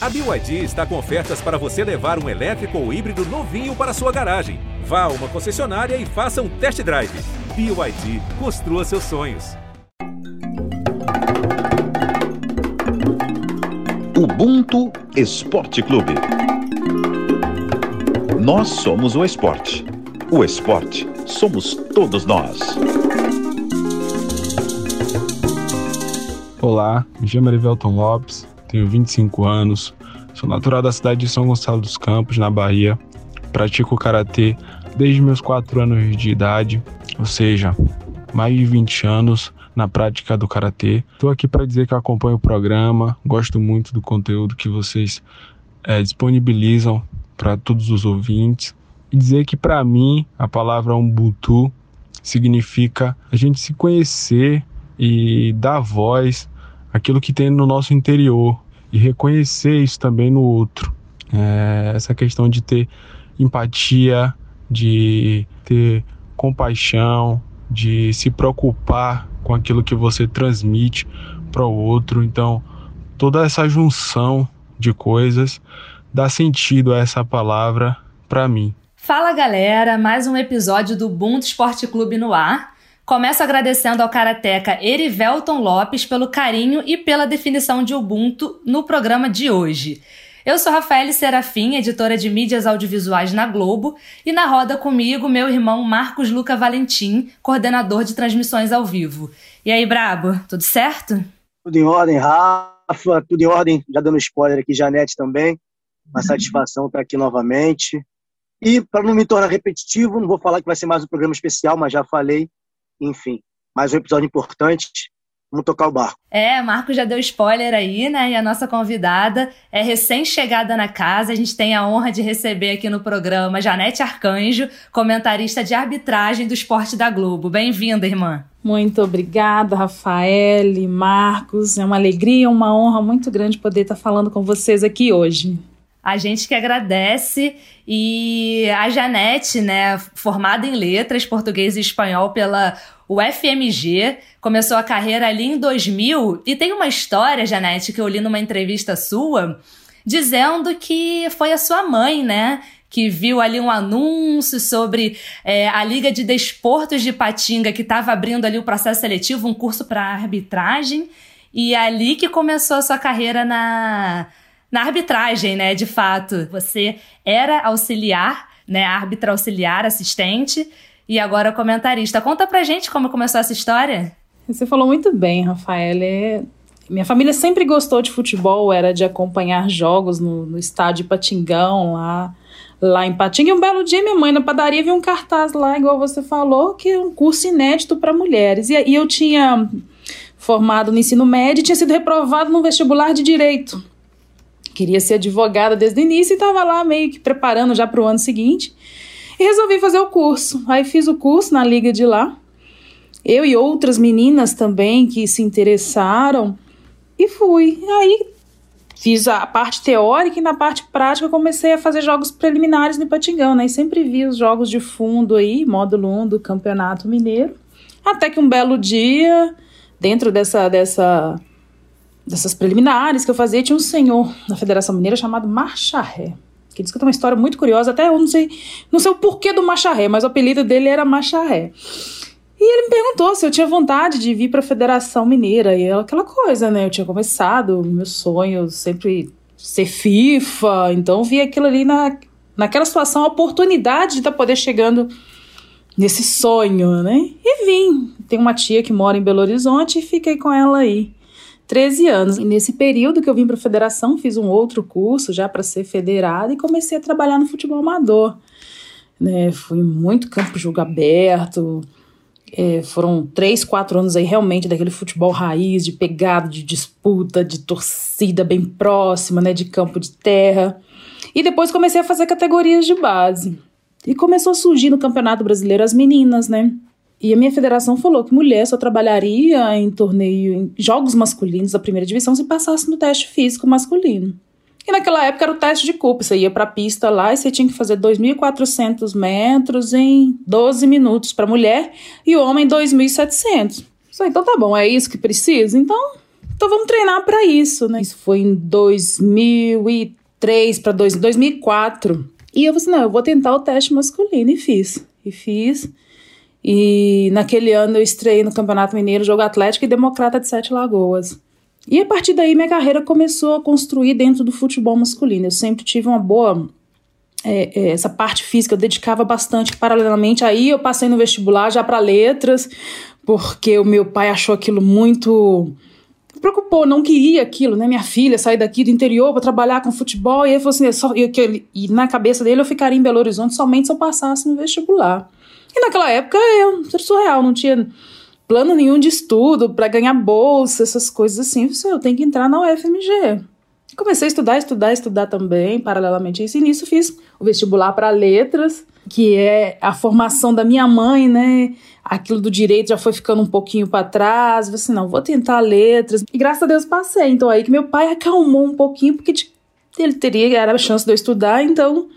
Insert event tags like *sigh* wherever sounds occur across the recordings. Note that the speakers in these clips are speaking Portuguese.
A BYD está com ofertas para você levar um elétrico ou híbrido novinho para sua garagem. Vá a uma concessionária e faça um test drive. BYD, construa seus sonhos. Ubuntu Esporte Clube. Nós somos o esporte. O esporte somos todos nós. Olá, me chamo Erivelton Lopes, tenho 25 anos, sou natural da cidade de São Gonçalo dos Campos, na Bahia. Pratico karatê desde meus 4 anos de idade, ou seja, mais de 20 anos na prática do karatê. Estou aqui para dizer que acompanho o programa, gosto muito do conteúdo que vocês é, disponibilizam para todos os ouvintes e dizer que para mim a palavra Ubuntu significa a gente se conhecer e dar voz àquilo que tem no nosso interior e reconhecer isso também no outro. É, essa questão de ter empatia, de ter compaixão, de se preocupar com aquilo que você transmite para o outro. Então, toda essa junção de coisas dá sentido a essa palavra para mim. Fala galera, mais um episódio do Ubuntu Esporte Clube no ar. Começo agradecendo ao karateca Erivelton Lopes pelo carinho e pela definição de Ubuntu no programa de hoje. Eu sou Rafael Serafim, editora de mídias audiovisuais na Globo, e na roda comigo meu irmão Marcos Luca Valentim, coordenador de transmissões ao vivo. E aí, Brabo, tudo certo? Tudo em ordem, Rafa, tudo em ordem. Já dando spoiler aqui, Janete também. Uma satisfação estar aqui novamente. E para não me tornar repetitivo, não vou falar que vai ser mais um programa especial, mas já falei. Enfim, mais um episódio importante. Vamos tocar o barco. É, Marco já deu spoiler aí, né? E a nossa convidada é recém-chegada na casa. A gente tem a honra de receber aqui no programa Janete Arcanjo, comentarista de arbitragem do esporte da Globo. Bem-vinda, irmã. Muito obrigada, Rafael e Marcos. É uma alegria, uma honra muito grande poder estar falando com vocês aqui hoje. A gente que agradece. E a Janete, né, formada em letras, português e espanhol pela UFMG, começou a carreira ali em 2000. E tem uma história, Janete, que eu li numa entrevista sua, dizendo que foi a sua mãe, né, que viu ali um anúncio sobre é, a Liga de Desportos de Patinga, que estava abrindo ali o processo seletivo, um curso para arbitragem. E é ali que começou a sua carreira na, na arbitragem, né? De fato, você era auxiliar, né? Árbitra auxiliar, assistente e agora comentarista. Conta pra gente como começou essa história. Você falou muito bem, Rafael. É... Minha família sempre gostou de futebol, era de acompanhar jogos no, no estádio Patingão, lá, lá em Patinga. E um belo dia, minha mãe na padaria viu um cartaz lá, igual você falou, que é um curso inédito para mulheres. E, e eu tinha formado no ensino médio e tinha sido reprovado no vestibular de direito queria ser advogada desde o início e estava lá meio que preparando já para o ano seguinte. E resolvi fazer o curso. Aí fiz o curso na liga de lá. Eu e outras meninas também que se interessaram e fui. Aí fiz a parte teórica e na parte prática comecei a fazer jogos preliminares no Patingão, né? E sempre vi os jogos de fundo aí, módulo 1 do Campeonato Mineiro. Até que um belo dia, dentro dessa dessa dessas preliminares que eu fazia, tinha um senhor na Federação Mineira chamado Marcharré. Que diz que tem uma história muito curiosa, até eu não sei, não sei o porquê do Macharré, mas o apelido dele era Macharré. E ele me perguntou se eu tinha vontade de vir para a Federação Mineira. E aquela coisa, né? Eu tinha começado, meu sonho sempre ser FIFA. Então vi aquilo ali na, naquela situação, a oportunidade de estar tá poder chegando nesse sonho, né? E vim. Tem uma tia que mora em Belo Horizonte e fiquei com ela aí. 13 anos. E nesse período que eu vim para a federação, fiz um outro curso já para ser federada e comecei a trabalhar no futebol amador. Né, fui muito campo jogo aberto. É, foram três, quatro anos aí realmente daquele futebol raiz, de pegada, de disputa, de torcida bem próxima, né, de campo de terra. E depois comecei a fazer categorias de base. E começou a surgir no Campeonato Brasileiro as meninas, né? E a minha federação falou que mulher só trabalharia em torneio, em jogos masculinos da primeira divisão se passasse no teste físico masculino. E naquela época era o teste de cupo. Você ia para a pista lá e você tinha que fazer 2.400 metros em 12 minutos para mulher e o homem 2.700. Então tá bom, é isso que precisa? Então Então vamos treinar para isso, né? Isso foi em 2003 para 2004. E eu falei assim, não, eu vou tentar o teste masculino e fiz. E fiz. E naquele ano eu estreiei no Campeonato Mineiro, Jogo Atlético e Democrata de Sete Lagoas. E a partir daí minha carreira começou a construir dentro do futebol masculino. Eu sempre tive uma boa é, é, essa parte física eu dedicava bastante paralelamente. Aí eu passei no vestibular já para letras, porque o meu pai achou aquilo muito preocupou, não queria aquilo, né? Minha filha sair daqui do interior para trabalhar com futebol. E ele falou assim: é só, eu, que, e na cabeça dele eu ficaria em Belo Horizonte somente se eu passasse no vestibular. E naquela época eu era surreal, não tinha plano nenhum de estudo para ganhar bolsa, essas coisas assim. Eu, falei, eu tenho que entrar na UFMG. Comecei a estudar, estudar, estudar também, paralelamente a isso. E nisso fiz o vestibular para letras, que é a formação da minha mãe, né? Aquilo do direito já foi ficando um pouquinho para trás. Eu assim, não, vou tentar letras. E graças a Deus passei. Então aí que meu pai *laughs* acalmou um pouquinho, porque ele teria, era a chance de eu estudar, então...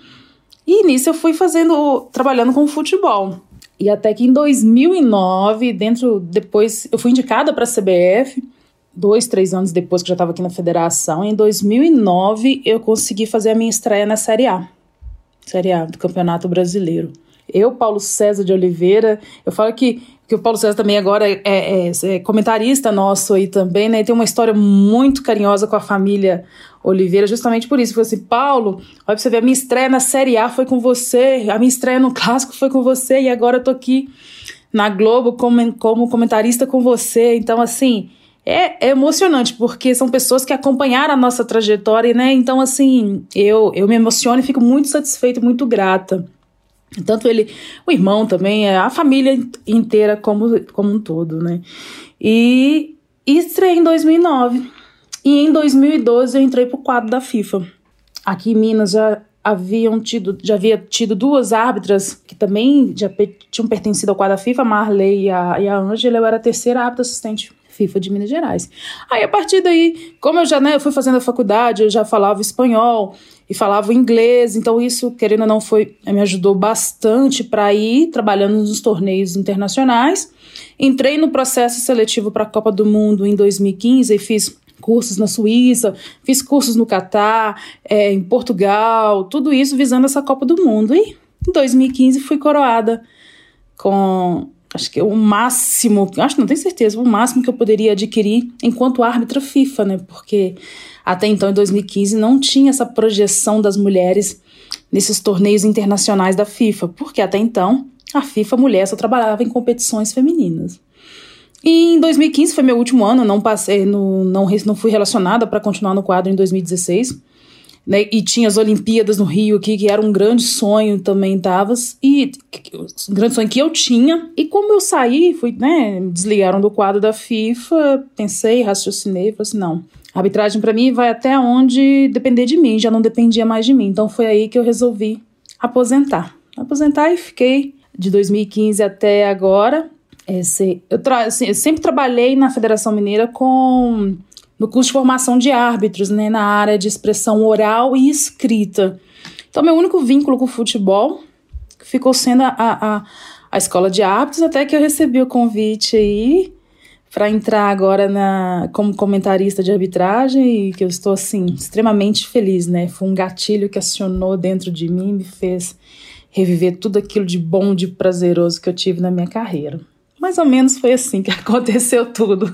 E nisso eu fui fazendo, trabalhando com futebol. E até que em 2009, dentro, depois, eu fui indicada para a CBF, dois, três anos depois que já estava aqui na federação, em 2009 eu consegui fazer a minha estreia na Série A, Série A do Campeonato Brasileiro. Eu, Paulo César de Oliveira, eu falo que, que o Paulo César também agora é, é, é comentarista nosso aí também, né? E tem uma história muito carinhosa com a família Oliveira, justamente por isso. Falei assim, Paulo, olha pra você ver, a minha estreia na Série A foi com você, a minha estreia no Clássico foi com você, e agora eu tô aqui na Globo como, como comentarista com você. Então, assim, é, é, emocionante, porque são pessoas que acompanharam a nossa trajetória, né? Então, assim, eu, eu me emociono e fico muito satisfeita, muito grata. Tanto ele, o irmão também, é a família inteira como, como um todo, né? E, e estreiei em 2009. E em 2012 eu entrei pro quadro da FIFA. Aqui em Minas já haviam tido, já havia tido duas árbitras que também já tinham pertencido ao quadro da FIFA, Marley e a, e a Angela, eu era a terceira árbitra assistente FIFA de Minas Gerais. Aí a partir daí, como eu já né, eu fui fazendo a faculdade, eu já falava espanhol e falava inglês, então isso, querendo ou não, foi me ajudou bastante para ir trabalhando nos torneios internacionais. Entrei no processo seletivo para a Copa do Mundo em 2015 e fiz cursos na Suíça, fiz cursos no Catar, é, em Portugal, tudo isso visando essa Copa do Mundo. E em 2015 fui coroada com acho que o máximo, acho não tenho certeza, o máximo que eu poderia adquirir enquanto árbitra FIFA, né? Porque até então, em 2015, não tinha essa projeção das mulheres nesses torneios internacionais da FIFA, porque até então a FIFA mulher só trabalhava em competições femininas. Em 2015 foi meu último ano, não passei, no, não, não fui relacionada para continuar no quadro em 2016 né? E tinha as Olimpíadas no Rio aqui, que era um grande sonho também, tavas. E um grande sonho que eu tinha. E como eu saí, fui, né? Desligaram do quadro da FIFA, pensei, raciocinei, falei assim: não. A arbitragem para mim vai até onde depender de mim, já não dependia mais de mim. Então foi aí que eu resolvi aposentar. Aposentar e fiquei de 2015 até agora. Esse, eu, assim, eu sempre trabalhei na Federação Mineira com no curso de formação de árbitros, né, na área de expressão oral e escrita. Então, meu único vínculo com o futebol ficou sendo a, a, a escola de árbitros, até que eu recebi o convite aí para entrar agora na, como comentarista de arbitragem e que eu estou assim extremamente feliz, né? Foi um gatilho que acionou dentro de mim, me fez reviver tudo aquilo de bom, de prazeroso que eu tive na minha carreira. Mais ou menos foi assim que *laughs* aconteceu tudo.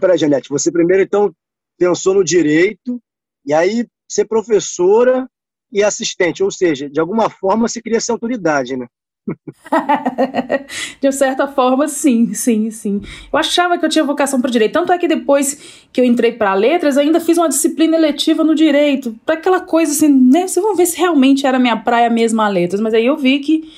Peraí, Janete, você primeiro então pensou no direito, e aí ser professora e assistente, ou seja, de alguma forma você queria ser autoridade, né? *laughs* de certa forma, sim, sim, sim. Eu achava que eu tinha vocação para direito. Tanto é que depois que eu entrei para letras, eu ainda fiz uma disciplina eletiva no direito, para aquela coisa assim, né? Vocês vão ver se realmente era minha praia mesmo a letras. Mas aí eu vi que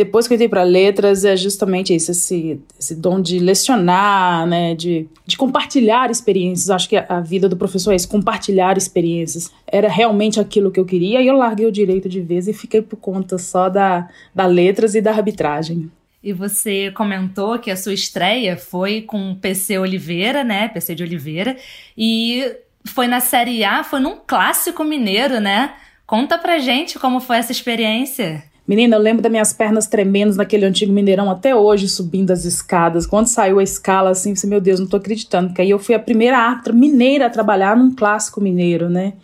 depois que eu entrei para letras, é justamente isso, esse, esse dom de lecionar, né, de, de compartilhar experiências. Acho que a, a vida do professor é isso, compartilhar experiências. Era realmente aquilo que eu queria, e eu larguei o direito de vez e fiquei por conta só da, da letras e da arbitragem. E você comentou que a sua estreia foi com PC Oliveira, né? PC de Oliveira. E foi na Série A, foi num clássico mineiro, né? Conta pra gente como foi essa experiência. Menina, eu lembro das minhas pernas tremendo naquele antigo Mineirão até hoje, subindo as escadas. Quando saiu a escala, assim, eu meu Deus, não tô acreditando. Porque aí eu fui a primeira árbitra mineira a trabalhar num clássico mineiro, né?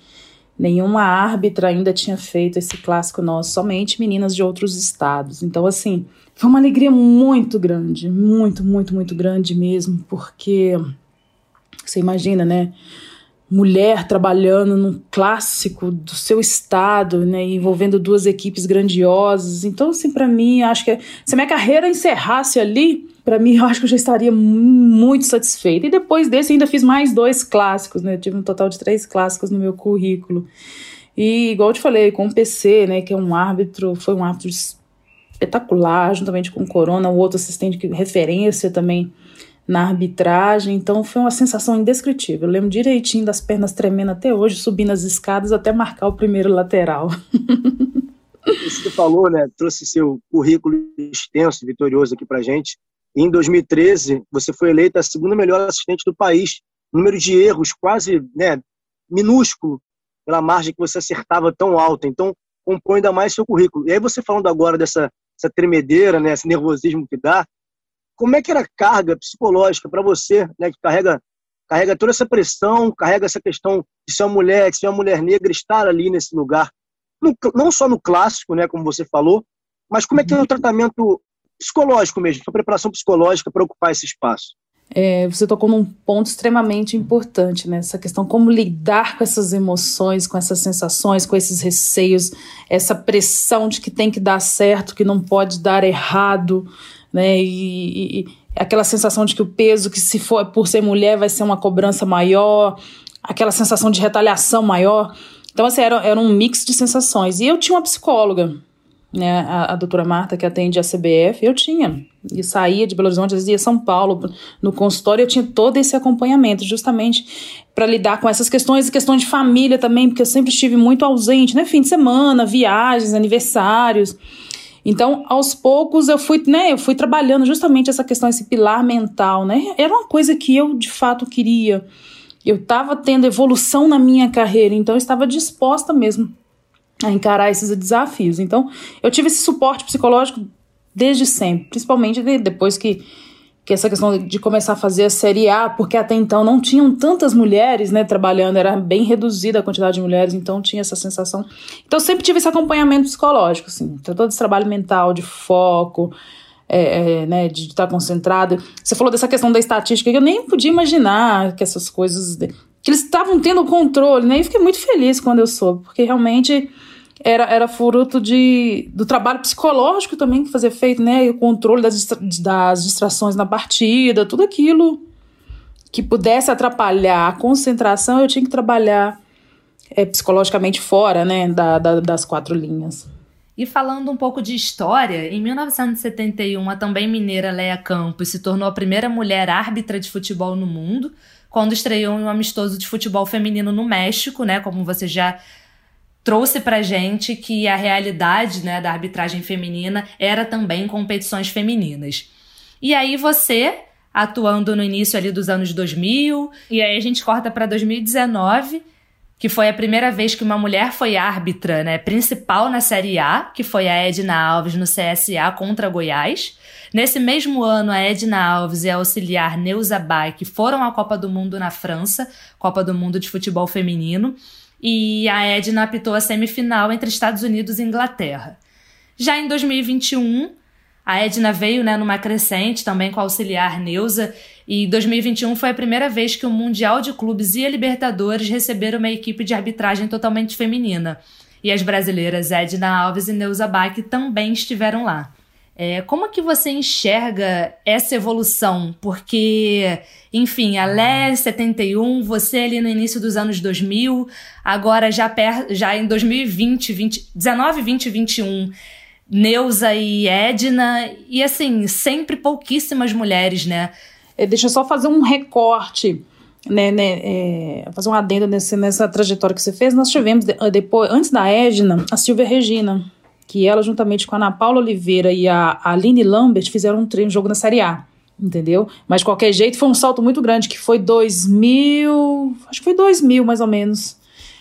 Nenhuma árbitra ainda tinha feito esse clássico nosso, somente meninas de outros estados. Então, assim, foi uma alegria muito grande, muito, muito, muito grande mesmo, porque você imagina, né? Mulher trabalhando num clássico do seu estado, né, envolvendo duas equipes grandiosas. Então, assim, para mim, acho que se minha carreira encerrasse ali, para mim, *laughs* eu acho que eu já estaria muito satisfeita. E depois desse, ainda fiz mais dois clássicos, né? Eu tive um total de três clássicos no meu currículo. E, igual eu te falei, com o PC, né, que é um árbitro, foi um árbitro espetacular, juntamente com o Corona, o outro assistente que referência também na arbitragem, então foi uma sensação indescritível. Eu lembro direitinho das pernas tremendo até hoje, subindo as escadas até marcar o primeiro lateral. *laughs* Que falou, né? Trouxe seu currículo extenso, vitorioso aqui pra gente. Em 2013, você foi eleita a segunda melhor assistente do país. Número de erros quase né, minúsculo pela margem que você acertava tão alta. Então, compõe ainda mais seu currículo. E aí você falando agora dessa, dessa tremedeira, né, esse nervosismo que dá, como é que era a carga psicológica para você, né, que carrega, carrega toda essa pressão, carrega essa questão de ser uma mulher, de ser uma mulher negra, estar ali nesse lugar, no, não só no clássico, né, como você falou, mas como é que é o tratamento psicológico mesmo, a preparação psicológica para ocupar esse espaço? É, você tocou num ponto extremamente importante, né? Essa questão como lidar com essas emoções, com essas sensações, com esses receios, essa pressão de que tem que dar certo, que não pode dar errado, né? E, e, aquela sensação de que o peso, que se for por ser mulher, vai ser uma cobrança maior, aquela sensação de retaliação maior. Então, assim, era, era um mix de sensações. E eu tinha uma psicóloga, né, a, a doutora Marta, que atende a CBF, eu tinha. E saía de Belo Horizonte, às vezes ia São Paulo, no consultório, eu tinha todo esse acompanhamento, justamente para lidar com essas questões e questões de família também, porque eu sempre estive muito ausente, né? Fim de semana, viagens, aniversários. Então, aos poucos eu fui, né, eu fui trabalhando justamente essa questão, esse pilar mental, né? Era uma coisa que eu de fato queria. Eu estava tendo evolução na minha carreira, então eu estava disposta mesmo a encarar esses desafios. Então, eu tive esse suporte psicológico desde sempre, principalmente depois que que essa questão de começar a fazer a série A, porque até então não tinham tantas mulheres, né, trabalhando, era bem reduzida a quantidade de mulheres, então tinha essa sensação. Então sempre tive esse acompanhamento psicológico, assim, todo esse trabalho mental, de foco, é, é, né, de estar concentrado. Você falou dessa questão da estatística, que eu nem podia imaginar que essas coisas, que eles estavam tendo controle, né, e fiquei muito feliz quando eu soube, porque realmente era, era fruto de, do trabalho psicológico também que fazia feito, né? E o controle das, das distrações na partida, tudo aquilo que pudesse atrapalhar a concentração, eu tinha que trabalhar é, psicologicamente fora, né? Da, da, das quatro linhas. E falando um pouco de história, em 1971, a também mineira Leia Campos se tornou a primeira mulher árbitra de futebol no mundo, quando estreou em um amistoso de futebol feminino no México, né? Como você já trouxe pra gente que a realidade né, da arbitragem feminina era também competições femininas. E aí você, atuando no início ali dos anos 2000, e aí a gente corta para 2019, que foi a primeira vez que uma mulher foi árbitra né, principal na Série A, que foi a Edna Alves no CSA contra Goiás. Nesse mesmo ano, a Edna Alves e a auxiliar Neuza Bai, que foram à Copa do Mundo na França, Copa do Mundo de Futebol Feminino, e a Edna apitou a semifinal entre Estados Unidos e Inglaterra. Já em 2021, a Edna veio né, numa crescente também com a auxiliar Neuza, e 2021 foi a primeira vez que o Mundial de Clubes e a Libertadores receberam uma equipe de arbitragem totalmente feminina. E as brasileiras Edna Alves e Neuza Bach também estiveram lá. É, como que você enxerga essa evolução? Porque, enfim, a Lé 71, você ali no início dos anos 2000, agora já, per, já em 2020, 20, 19, 20 21, Neuza e Edna, e assim, sempre pouquíssimas mulheres, né? É, deixa eu só fazer um recorte. Né, né, é, fazer um adendo nesse, nessa trajetória que você fez, nós tivemos depois, antes da Edna, a Silvia Regina, que ela, juntamente com a Ana Paula Oliveira e a Aline Lambert, fizeram um treino, jogo na Série A. Entendeu? Mas de qualquer jeito foi um salto muito grande, que foi 2000. Acho que foi 2000 mais ou menos.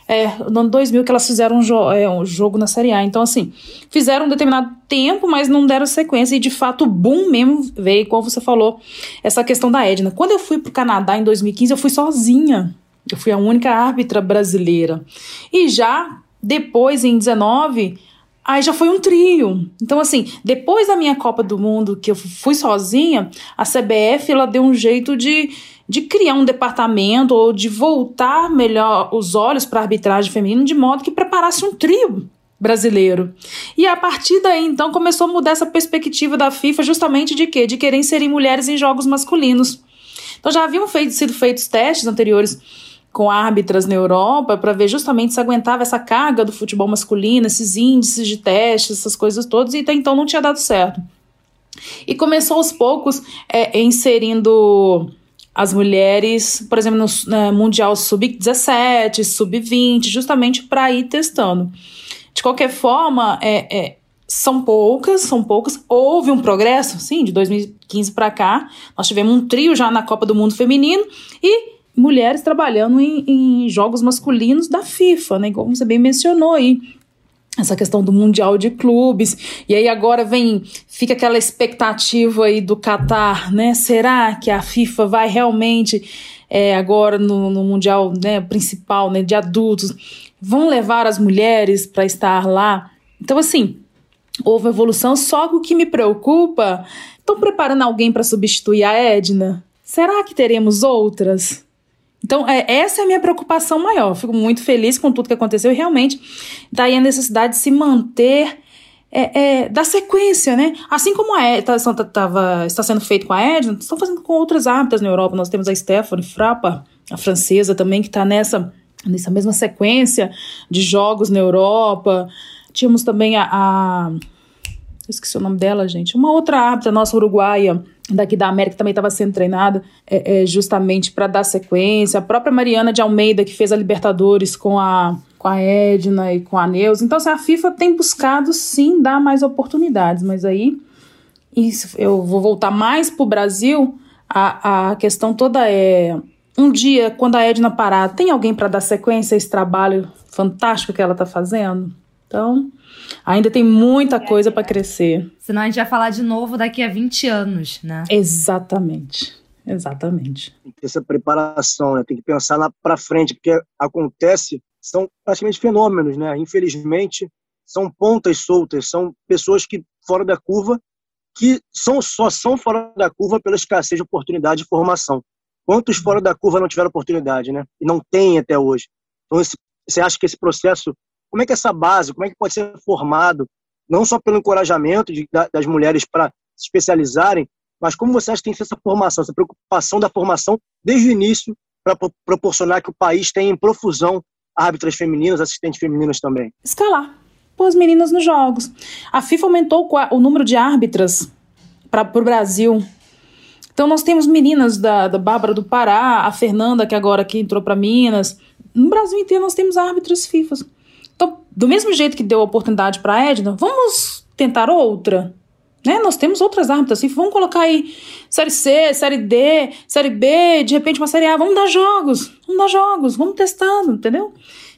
É, no ano 2000 que elas fizeram um, jo é, um, jogo na Série A. Então, assim, fizeram um determinado tempo, mas não deram sequência. E, de fato, o boom mesmo veio, como você falou, essa questão da Edna. Quando eu fui pro Canadá em 2015, eu fui sozinha. Eu fui a única árbitra brasileira. E já depois, em 19, aí já foi um trio. Então, assim, depois da minha Copa do Mundo, que eu fui sozinha, a CBF ela deu um jeito de de criar um departamento ou de voltar melhor os olhos para a arbitragem feminina de modo que preparasse um trio brasileiro. E a partir daí, então, começou a mudar essa perspectiva da FIFA justamente de quê? De querer inserir mulheres em jogos masculinos. Então já haviam feito, sido feitos testes anteriores com árbitras na Europa para ver justamente se aguentava essa carga do futebol masculino, esses índices de testes, essas coisas todas, e até então não tinha dado certo. E começou aos poucos é, inserindo as mulheres, por exemplo, no, Mundial Sub-17, Sub-20, justamente para ir testando. De qualquer forma, é, é, são poucas, são poucas. Houve um progresso, sim, de 2015 para cá. Nós tivemos um trio já na Copa do Mundo Feminino e mulheres trabalhando em, em jogos masculinos da FIFA, né? Como você bem mencionou aí essa questão do mundial de clubes. E aí agora vem fica aquela expectativa aí do Qatar né? Será que a FIFA vai realmente é, agora no, no mundial né, principal né, de adultos vão levar as mulheres para estar lá? Então assim houve evolução só que o que me preocupa estão preparando alguém para substituir a Edna? Será que teremos outras então, é, essa é a minha preocupação maior. Fico muito feliz com tudo que aconteceu e realmente daí a necessidade de se manter é, é, da sequência, né? Assim como a Edna tá, tava, está sendo feito com a Edna, estão fazendo com outras árbitras na Europa. Nós temos a Stephanie Frappa, a francesa também, que está nessa, nessa mesma sequência de jogos na Europa. Tínhamos também a, a esqueci o nome dela, gente. Uma outra árbitra nossa uruguaia daqui da América também estava sendo treinada é, é, justamente para dar sequência. A própria Mariana de Almeida, que fez a Libertadores com a, com a Edna e com a Neus. Então, assim, a FIFA tem buscado sim dar mais oportunidades, mas aí isso, eu vou voltar mais para o Brasil. A, a questão toda é. Um dia, quando a Edna parar, tem alguém para dar sequência a esse trabalho fantástico que ela está fazendo? Então, Ainda tem muita coisa para crescer. Senão a gente vai falar de novo daqui a 20 anos, né? Exatamente. Exatamente. Tem que ter essa preparação, né? Tem que pensar lá para frente, porque acontece, são praticamente fenômenos, né? Infelizmente, são pontas soltas, são pessoas que fora da curva, que são, só são fora da curva pela escassez de oportunidade de formação. Quantos fora da curva não tiveram oportunidade, né? E não tem até hoje. Então, esse, você acha que esse processo como é que essa base, como é que pode ser formado, não só pelo encorajamento de, das mulheres para se especializarem, mas como você acha que tem que essa formação, essa preocupação da formação desde o início para proporcionar que o país tenha em profusão árbitras femininas, assistentes femininas também? Escalar. Pôr as meninas nos jogos. A FIFA aumentou o número de árbitras para o Brasil. Então nós temos meninas da, da Bárbara do Pará, a Fernanda, que agora aqui entrou para Minas. No Brasil inteiro nós temos árbitras FIFAs. Do mesmo jeito que deu a oportunidade para a Edna, vamos tentar outra. Né? Nós temos outras árbitras, assim, vamos colocar aí série C, série D, série B, de repente uma série A, vamos dar jogos, vamos dar jogos, vamos testando, entendeu?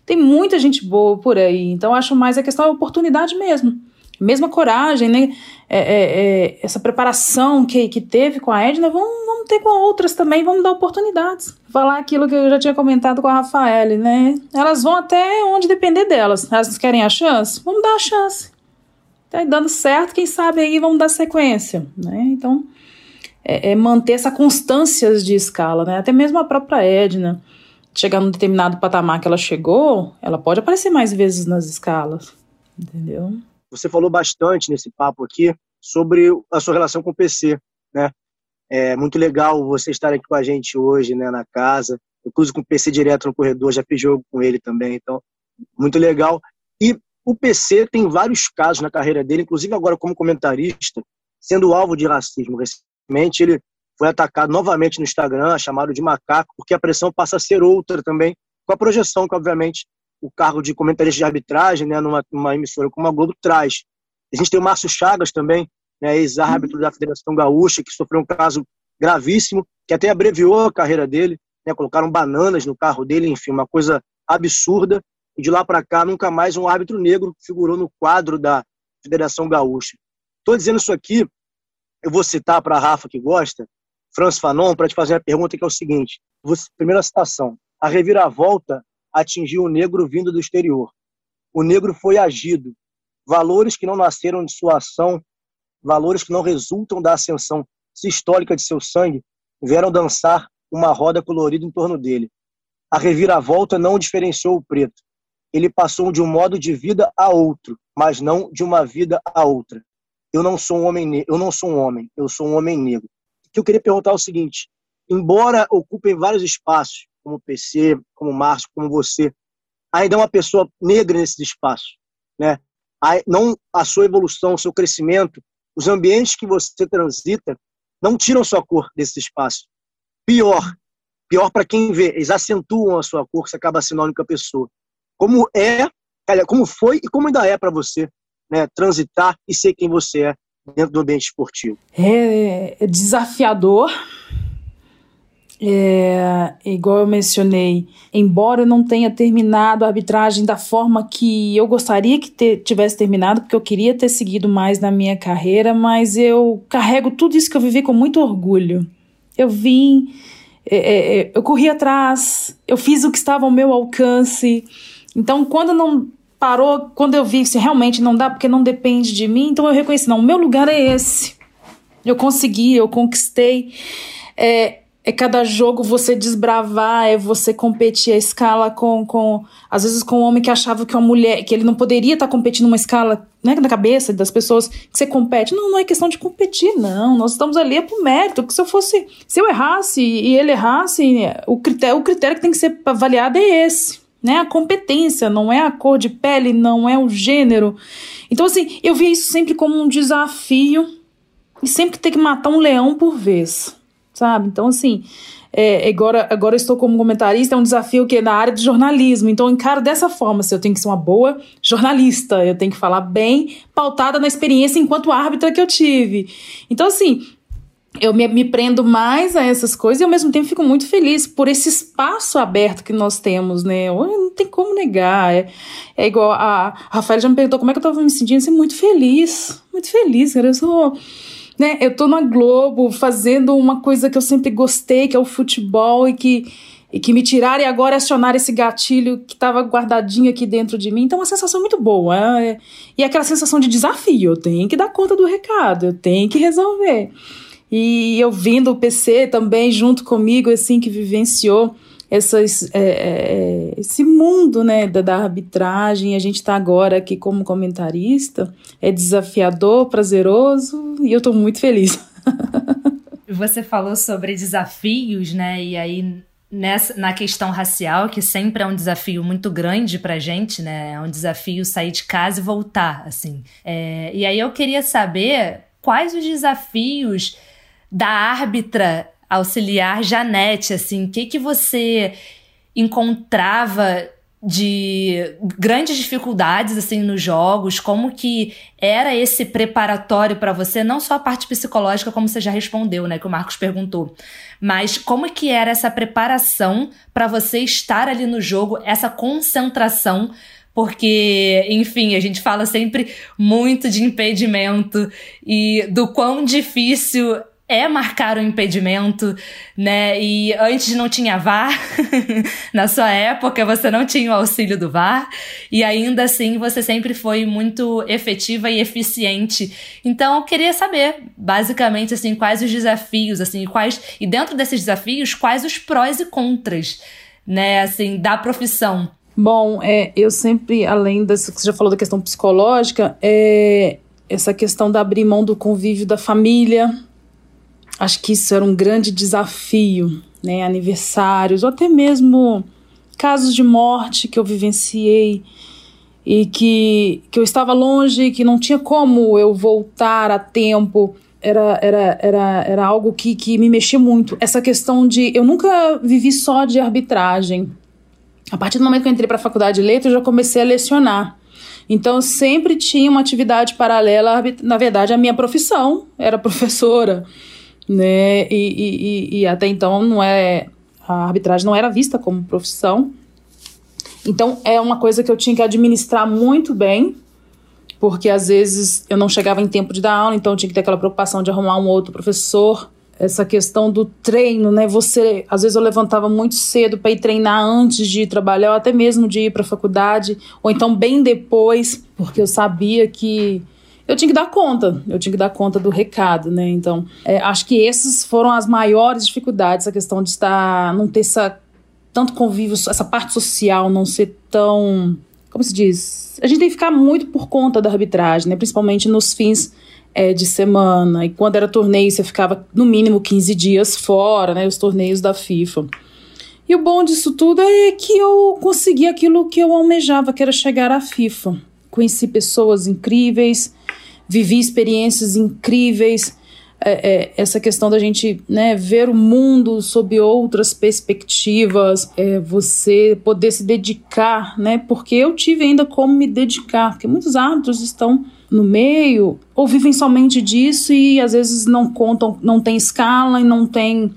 Tem muita gente boa por aí, então acho mais a questão da oportunidade mesmo mesma coragem, né? É, é, é, essa preparação que, que teve com a Edna, vamos, vamos ter com outras também, vamos dar oportunidades. Falar aquilo que eu já tinha comentado com a Rafael, né? Elas vão até onde depender delas. Elas querem a chance? Vamos dar a chance. Tá dando certo, quem sabe aí vamos dar sequência, né? Então, é, é manter essa constância de escala, né? Até mesmo a própria Edna, chegar num determinado patamar que ela chegou, ela pode aparecer mais vezes nas escalas, entendeu? Você falou bastante nesse papo aqui sobre a sua relação com o PC, né? É muito legal você estar aqui com a gente hoje, né, na casa. Eu cruzo com o PC direto no corredor, já fiz jogo com ele também, então muito legal. E o PC tem vários casos na carreira dele, inclusive agora como comentarista, sendo alvo de racismo. Recentemente ele foi atacado novamente no Instagram, chamado de macaco, porque a pressão passa a ser outra também, com a projeção que, obviamente, o cargo de comentarista de arbitragem, né, numa, numa emissora como a Globo traz. A gente tem o Márcio Chagas também, né, ex-árbitro da Federação Gaúcha, que sofreu um caso gravíssimo, que até abreviou a carreira dele, né, colocaram bananas no carro dele, enfim, uma coisa absurda. e de lá para cá nunca mais um árbitro negro figurou no quadro da Federação Gaúcha. Estou dizendo isso aqui, eu vou citar para a Rafa que gosta, Franz Fanon, para te fazer a pergunta que é o seguinte: você, primeira citação, a reviravolta atingiu o negro vindo do exterior. O negro foi agido. Valores que não nasceram de sua ação, valores que não resultam da ascensão sistólica de seu sangue, vieram dançar uma roda colorida em torno dele. A reviravolta não diferenciou o preto. Ele passou de um modo de vida a outro, mas não de uma vida a outra. Eu não sou um homem, eu não sou um homem, eu sou um homem negro. O que eu queria perguntar é o seguinte: embora ocupem vários espaços, como o PC, como o Márcio, como você, ainda é uma pessoa negra nesses espaços, né? Não a sua evolução, o seu crescimento, os ambientes que você transita não tiram sua cor desse espaço. Pior, pior para quem vê, eles acentuam a sua cor, você acaba sendo a única pessoa. Como é, como foi e como ainda é para você né, transitar e ser quem você é dentro do ambiente esportivo? É, é desafiador. É, igual eu mencionei, embora eu não tenha terminado a arbitragem da forma que eu gostaria que ter, tivesse terminado, porque eu queria ter seguido mais na minha carreira, mas eu carrego tudo isso que eu vivi com muito orgulho. Eu vim, é, é, é eu corri atrás, eu fiz o que estava ao meu alcance. Então, quando não parou, quando eu vi que realmente não dá, porque não depende de mim, então eu reconheci, não, o meu lugar é esse. Eu consegui, eu conquistei. É, é cada jogo você desbravar, é você competir a escala com, com às vezes com um homem que achava que uma mulher, que ele não poderia estar competindo uma escala, né, na cabeça das pessoas que você compete. Não, não é questão de competir, não. Nós estamos ali é pro mérito, que se eu fosse, se eu errasse e ele errasse, o critério, o critério que tem que ser avaliado é esse né? A competência, não é a cor de pele, não é o gênero. Então, assim, eu via isso sempre como um desafio e sempre ter que matar um leão por vez, sabe? Então, assim, é, agora, agora eu estou como comentarista, é um desafio que é na área de jornalismo. Então, eu encaro dessa forma: se eu tenho que ser uma boa jornalista, eu tenho que falar bem, pautada na experiência enquanto árbitra que eu tive. Então, assim, eu me, me, prendo mais a essas coisas e ao mesmo tempo fico muito feliz por esse espaço aberto que nós temos, né? Não tem como negar. É, é igual a, a Rafael já me perguntou como é que eu tava me sentindo, assim, muito feliz, muito feliz, cara. Eu sou. Né, eu tô na Globo fazendo uma coisa que eu sempre gostei, que é o futebol, e que, e que me tiraram e agora acionar esse gatilho que estava guardadinho aqui dentro de mim. Então, é uma sensação muito boa. É, e é aquela sensação de desafio. Eu tenho que dar conta do recado, eu tenho que resolver. E eu vindo o PC também junto comigo, assim, que vivenciou essas, é, é, esse mundo né, da, da arbitragem. A gente está agora aqui como comentarista. É desafiador, prazeroso e eu estou muito feliz. *laughs* Você falou sobre desafios, né? E aí nessa, na questão racial, que sempre é um desafio muito grande pra gente, né? É um desafio sair de casa e voltar, assim. É, e aí eu queria saber quais os desafios da árbitra auxiliar Janete, assim, o que que você encontrava de grandes dificuldades assim nos jogos, como que era esse preparatório para você, não só a parte psicológica como você já respondeu, né, que o Marcos perguntou, mas como que era essa preparação para você estar ali no jogo, essa concentração? Porque, enfim, a gente fala sempre muito de impedimento e do quão difícil é marcar o um impedimento, né? E antes não tinha VAR, *laughs* na sua época você não tinha o auxílio do VAR, e ainda assim você sempre foi muito efetiva e eficiente. Então eu queria saber, basicamente, assim, quais os desafios, assim, quais e dentro desses desafios, quais os prós e contras, né, assim, da profissão. Bom, é, eu sempre, além dessa que você já falou da questão psicológica, é essa questão da abrir mão do convívio da família, acho que isso era um grande desafio, né? Aniversários, ou até mesmo casos de morte que eu vivenciei e que, que eu estava longe, que não tinha como eu voltar a tempo. Era, era, era, era algo que, que me mexia muito. Essa questão de. Eu nunca vivi só de arbitragem. A partir do momento que eu entrei para a faculdade de letras, eu já comecei a lecionar. Então, eu sempre tinha uma atividade paralela, na verdade, a minha profissão era professora né? E, e, e, até então não é a arbitragem não era vista como profissão. Então é uma coisa que eu tinha que administrar muito bem, porque às vezes eu não chegava em tempo de dar aula, então eu tinha que ter aquela preocupação de arrumar um outro professor. Essa questão do treino, né? Você, às vezes eu levantava muito cedo para ir treinar antes de ir trabalhar, ou até mesmo de ir para a faculdade, ou então bem depois, porque eu sabia que eu tinha que dar conta, eu tinha que dar conta do recado, né? Então, é, acho que essas foram as maiores dificuldades, a questão de estar, não ter essa tanto convívio, essa parte social não ser tão, como se diz, a gente tem que ficar muito por conta da arbitragem, né? Principalmente nos fins é, de semana. E quando era torneio, você ficava no mínimo 15 dias fora, né? Os torneios da FIFA. E o bom disso tudo é que eu consegui aquilo que eu almejava, que era chegar à FIFA. Conheci pessoas incríveis, vivi experiências incríveis. É, é, essa questão da gente né, ver o mundo sob outras perspectivas, é, você poder se dedicar, né? Porque eu tive ainda como me dedicar, porque muitos árbitros estão no meio ou vivem somente disso e às vezes não contam, não tem escala e não tem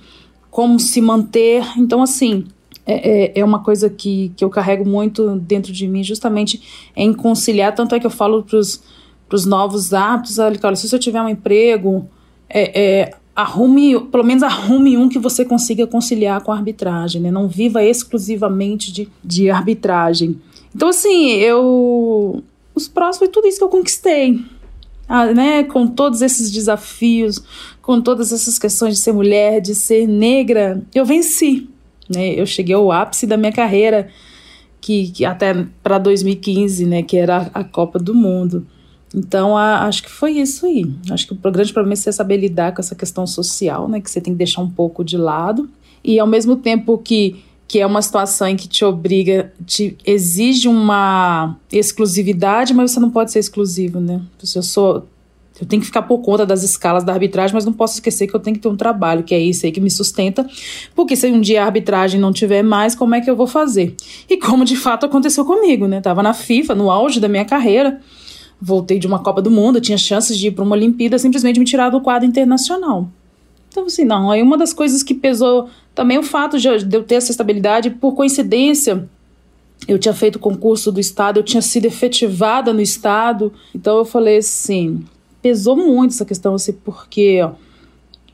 como se manter. Então, assim, é, é, é uma coisa que, que eu carrego muito dentro de mim, justamente em conciliar. Tanto é que eu falo para os novos árbitros, olha, se você tiver um emprego é, é, arrume, pelo menos arrume um que você consiga conciliar com a arbitragem, né? Não viva exclusivamente de, de arbitragem. Então, assim, eu. Os próximos foi tudo isso que eu conquistei. Ah, né, com todos esses desafios, com todas essas questões de ser mulher, de ser negra, eu venci. Né? Eu cheguei ao ápice da minha carreira, que, que até para 2015, né, que era a Copa do Mundo. Então, a, acho que foi isso aí. Acho que o grande problema é você saber lidar com essa questão social, né? Que você tem que deixar um pouco de lado. E ao mesmo tempo que, que é uma situação em que te obriga, te exige uma exclusividade, mas você não pode ser exclusivo, né? Eu sou. Eu tenho que ficar por conta das escalas da arbitragem, mas não posso esquecer que eu tenho que ter um trabalho, que é isso aí que me sustenta. Porque se um dia a arbitragem não tiver mais, como é que eu vou fazer? E como de fato aconteceu comigo, né? Tava na FIFA, no auge da minha carreira voltei de uma Copa do Mundo, tinha chances de ir para uma Olimpíada, simplesmente me tirar do quadro internacional. Então, assim, não. Aí uma das coisas que pesou também o fato de eu ter essa estabilidade, por coincidência, eu tinha feito concurso do Estado, eu tinha sido efetivada no Estado. Então eu falei assim, pesou muito essa questão, assim, porque,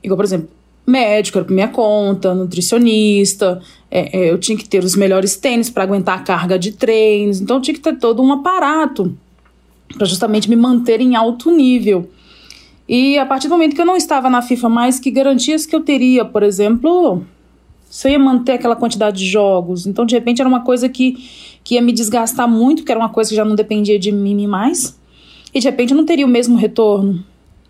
igual, por exemplo, médico era por minha conta, nutricionista, é, é, eu tinha que ter os melhores tênis para aguentar a carga de treinos, então eu tinha que ter todo um aparato para justamente me manter em alto nível. E a partir do momento que eu não estava na FIFA mais, que garantias que eu teria, por exemplo, se eu ia manter aquela quantidade de jogos. Então, de repente, era uma coisa que, que ia me desgastar muito, que era uma coisa que já não dependia de mim mais. E de repente eu não teria o mesmo retorno.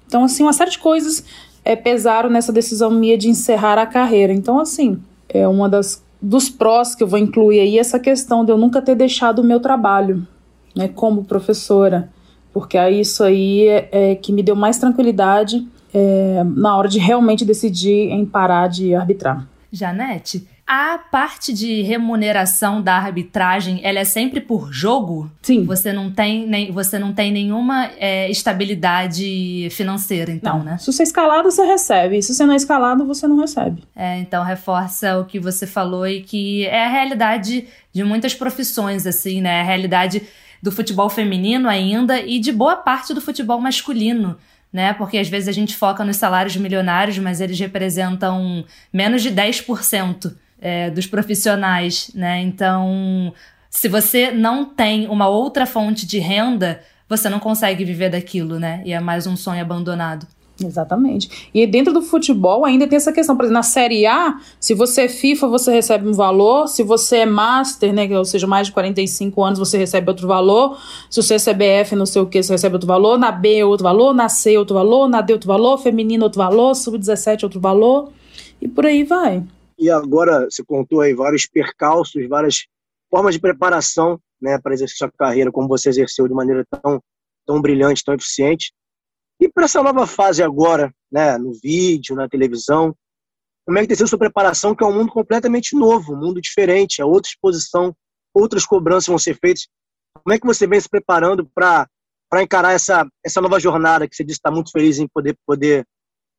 Então, assim, uma série de coisas é, pesaram nessa decisão minha de encerrar a carreira. Então, assim, é uma das dos prós que eu vou incluir aí essa questão de eu nunca ter deixado o meu trabalho né, como professora, porque aí isso aí é, é que me deu mais tranquilidade é, na hora de realmente decidir em parar de arbitrar. Janete, a parte de remuneração da arbitragem, ela é sempre por jogo? Sim. Você não tem, nem, você não tem nenhuma é, estabilidade financeira, então, não. né? Se você é escalado, você recebe. Se você não é escalado, você não recebe. É, então reforça o que você falou e que é a realidade de muitas profissões, assim, né? A realidade do futebol feminino ainda e de boa parte do futebol masculino. Né? Porque às vezes a gente foca nos salários milionários, mas eles representam menos de 10% é, dos profissionais. Né? Então, se você não tem uma outra fonte de renda, você não consegue viver daquilo, né? E é mais um sonho abandonado. Exatamente. E dentro do futebol ainda tem essa questão, por exemplo, na Série A, se você é FIFA, você recebe um valor, se você é Master, né, ou seja, mais de 45 anos, você recebe outro valor, se você é CBF, não sei o que, você recebe outro valor, na B outro valor, na C outro valor, na D outro valor, feminino outro valor, sub-17 outro valor, e por aí vai. E agora você contou aí vários percalços, várias formas de preparação, né, para exercer sua carreira, como você exerceu de maneira tão, tão brilhante, tão eficiente. E para essa nova fase agora, né, no vídeo, na televisão, como é que tem sido sua preparação, que é um mundo completamente novo, um mundo diferente, é outra exposição, outras cobranças vão ser feitas. Como é que você vem se preparando para encarar essa, essa nova jornada que você disse está muito feliz em poder, poder,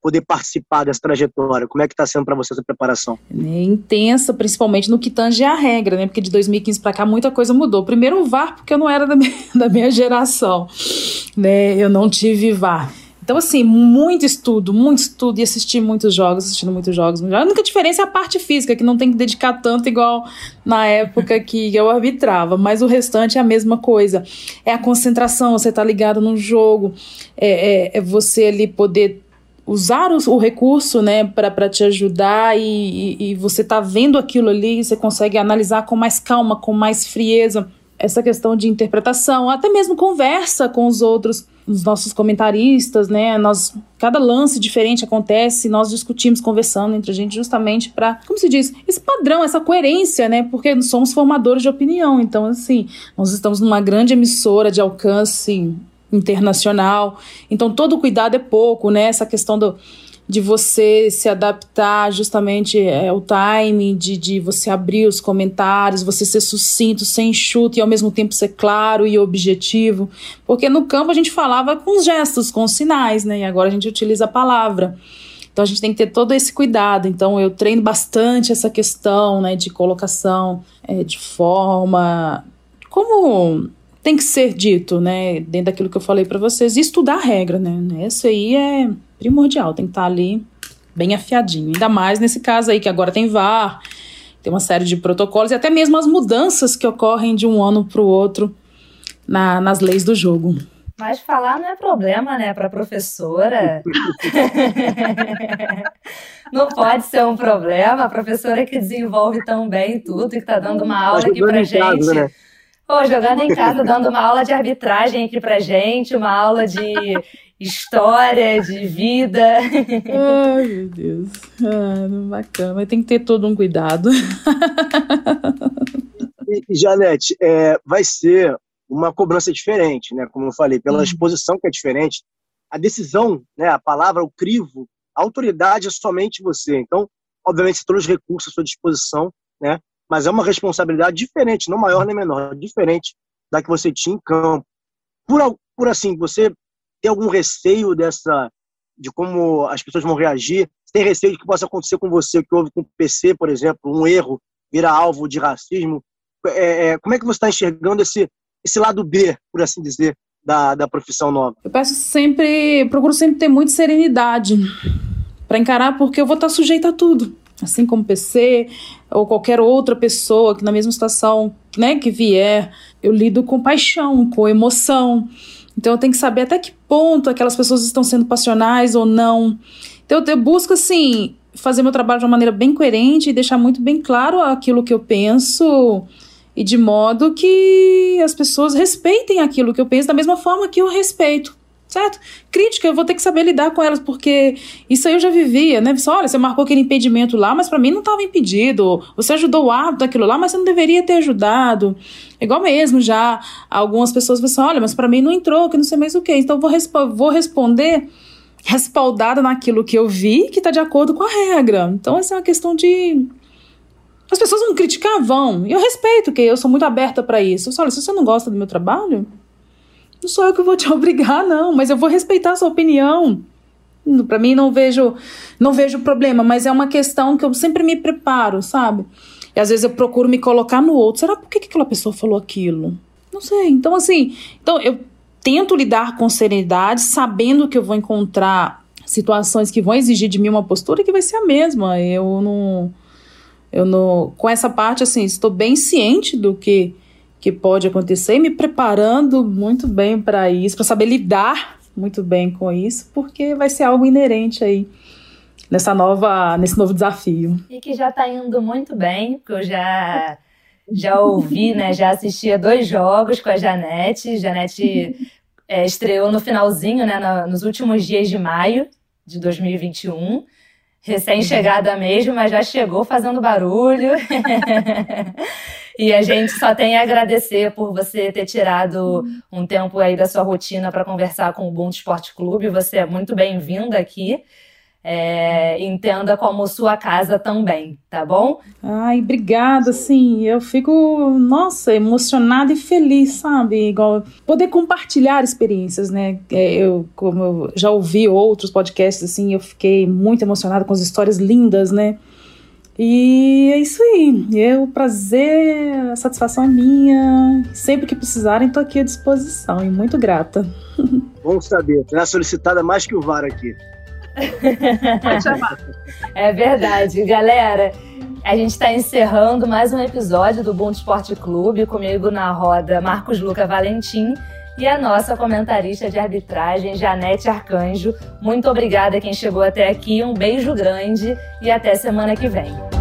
poder participar dessa trajetória? Como é que está sendo para você essa preparação? É intensa, principalmente no que tange a regra, né? Porque de 2015 para cá muita coisa mudou. Primeiro o VAR, porque eu não era da minha, *laughs* da minha geração, né? Eu não tive VAR. Então, assim, muito estudo, muito estudo e assistir muitos jogos, assistindo muitos jogos. A única diferença é a parte física, que não tem que dedicar tanto igual na época que eu arbitrava, mas o restante é a mesma coisa. É a concentração, você tá ligado no jogo, é, é, é você ali poder usar o, o recurso né, para te ajudar e, e, e você tá vendo aquilo ali, você consegue analisar com mais calma, com mais frieza essa questão de interpretação, até mesmo conversa com os outros, os nossos comentaristas, né? Nós cada lance diferente acontece, nós discutimos, conversando entre a gente justamente para, como se diz, esse padrão, essa coerência, né? Porque somos formadores de opinião, então assim, nós estamos numa grande emissora de alcance internacional. Então todo cuidado é pouco, né? Essa questão do de você se adaptar justamente é, ao time, de, de você abrir os comentários, você ser sucinto, sem chute e ao mesmo tempo ser claro e objetivo. Porque no campo a gente falava com os gestos, com sinais, né? E agora a gente utiliza a palavra. Então a gente tem que ter todo esse cuidado. Então eu treino bastante essa questão né, de colocação é, de forma. Como tem que ser dito, né? Dentro daquilo que eu falei para vocês, e estudar a regra, né? Isso aí é primordial, tem que estar tá ali bem afiadinho. Ainda mais nesse caso aí, que agora tem VAR, tem uma série de protocolos e até mesmo as mudanças que ocorrem de um ano para o outro na, nas leis do jogo. Mas falar não é problema, né, para professora. *laughs* não pode ser um problema. A professora que desenvolve tão bem tudo, que está dando uma aula aqui para gente. Né? Pô, jogando em casa, dando uma aula de arbitragem aqui pra gente, uma aula de *laughs* história, de vida. Ai, meu *laughs* Deus. Ah, bacana, mas tem que ter todo um cuidado. E, Janete, é, vai ser uma cobrança diferente, né? Como eu falei, pela hum. exposição que é diferente. A decisão, né, a palavra, o crivo, a autoridade é somente você. Então, obviamente, você tem os recursos à sua disposição, né? Mas é uma responsabilidade diferente, não maior nem menor, diferente da que você tinha em campo. Por, por assim, você tem algum receio dessa, de como as pessoas vão reagir? Você tem receio de que possa acontecer com você, que houve com o PC, por exemplo, um erro, vira alvo de racismo? É, é, como é que você está enxergando esse, esse lado B, por assim dizer, da, da profissão nova? Eu peço sempre, procuro sempre ter muita serenidade para encarar, porque eu vou estar sujeita a tudo assim como PC ou qualquer outra pessoa que na mesma situação, né, que vier, eu lido com paixão, com emoção. Então eu tenho que saber até que ponto aquelas pessoas estão sendo passionais ou não. Então eu busco assim fazer meu trabalho de uma maneira bem coerente e deixar muito bem claro aquilo que eu penso e de modo que as pessoas respeitem aquilo que eu penso da mesma forma que eu respeito certo? Crítica, eu vou ter que saber lidar com elas, porque isso aí eu já vivia, né? Você, olha, você marcou aquele impedimento lá, mas para mim não estava impedido. Você ajudou o árbitro daquilo lá, mas você não deveria ter ajudado. Igual mesmo já algumas pessoas pensam, olha, mas para mim não entrou, que não sei mais o que. Então vou, resp vou responder respaldada naquilo que eu vi, que está de acordo com a regra. Então essa é uma questão de as pessoas vão criticar, vão. Eu respeito, que eu sou muito aberta para isso. Eu olha, se você não gosta do meu trabalho, não sou eu que vou te *laughs* obrigar, não, mas eu vou respeitar a sua opinião. Para mim não vejo não vejo problema, mas é uma questão que eu sempre me preparo, sabe? E às vezes eu procuro me colocar no outro. Será por que, que aquela pessoa falou aquilo? Não sei. Então assim, então eu tento lidar com serenidade, sabendo que eu vou encontrar situações que vão exigir de mim uma postura que vai ser a mesma. Eu não eu não com essa parte assim, estou bem ciente do que que pode acontecer e me preparando muito bem para isso, para saber lidar muito bem com isso, porque vai ser algo inerente aí nessa nova, nesse novo desafio. E que já está indo muito bem, porque eu já já ouvi, né, já assisti a dois jogos com a Janete. Janete é, estreou no finalzinho, né, no, nos últimos dias de maio de 2021 recém-chegada mesmo, mas já chegou fazendo barulho. *laughs* e a gente só tem a agradecer por você ter tirado um tempo aí da sua rotina para conversar com o Ubuntu Esporte Clube. Você é muito bem-vinda aqui. é, entenda como sua casa também, tá bom? Ai, obrigada, sim. Eu fico, nossa, emocionada e feliz, sabe? Igual poder compartilhar experiências, né? É, eu, como eu já ouvi outros podcasts, assim, eu fiquei muito emocionada com as histórias lindas, né? E é isso aí. Eu, o prazer, a satisfação é minha. Sempre que precisarem, estou aqui à disposição e muito grata. *laughs* Bom saber. Será solicitada mais que o VAR aqui. é verdade. Galera, a gente está encerrando mais um episódio do Bom Esporte Clube. Comigo na roda, Marcos Luca Valentim e a nossa comentarista de arbitragem, Janete Arcanjo. Muito obrigada a quem chegou até aqui, um beijo grande e até semana que vem.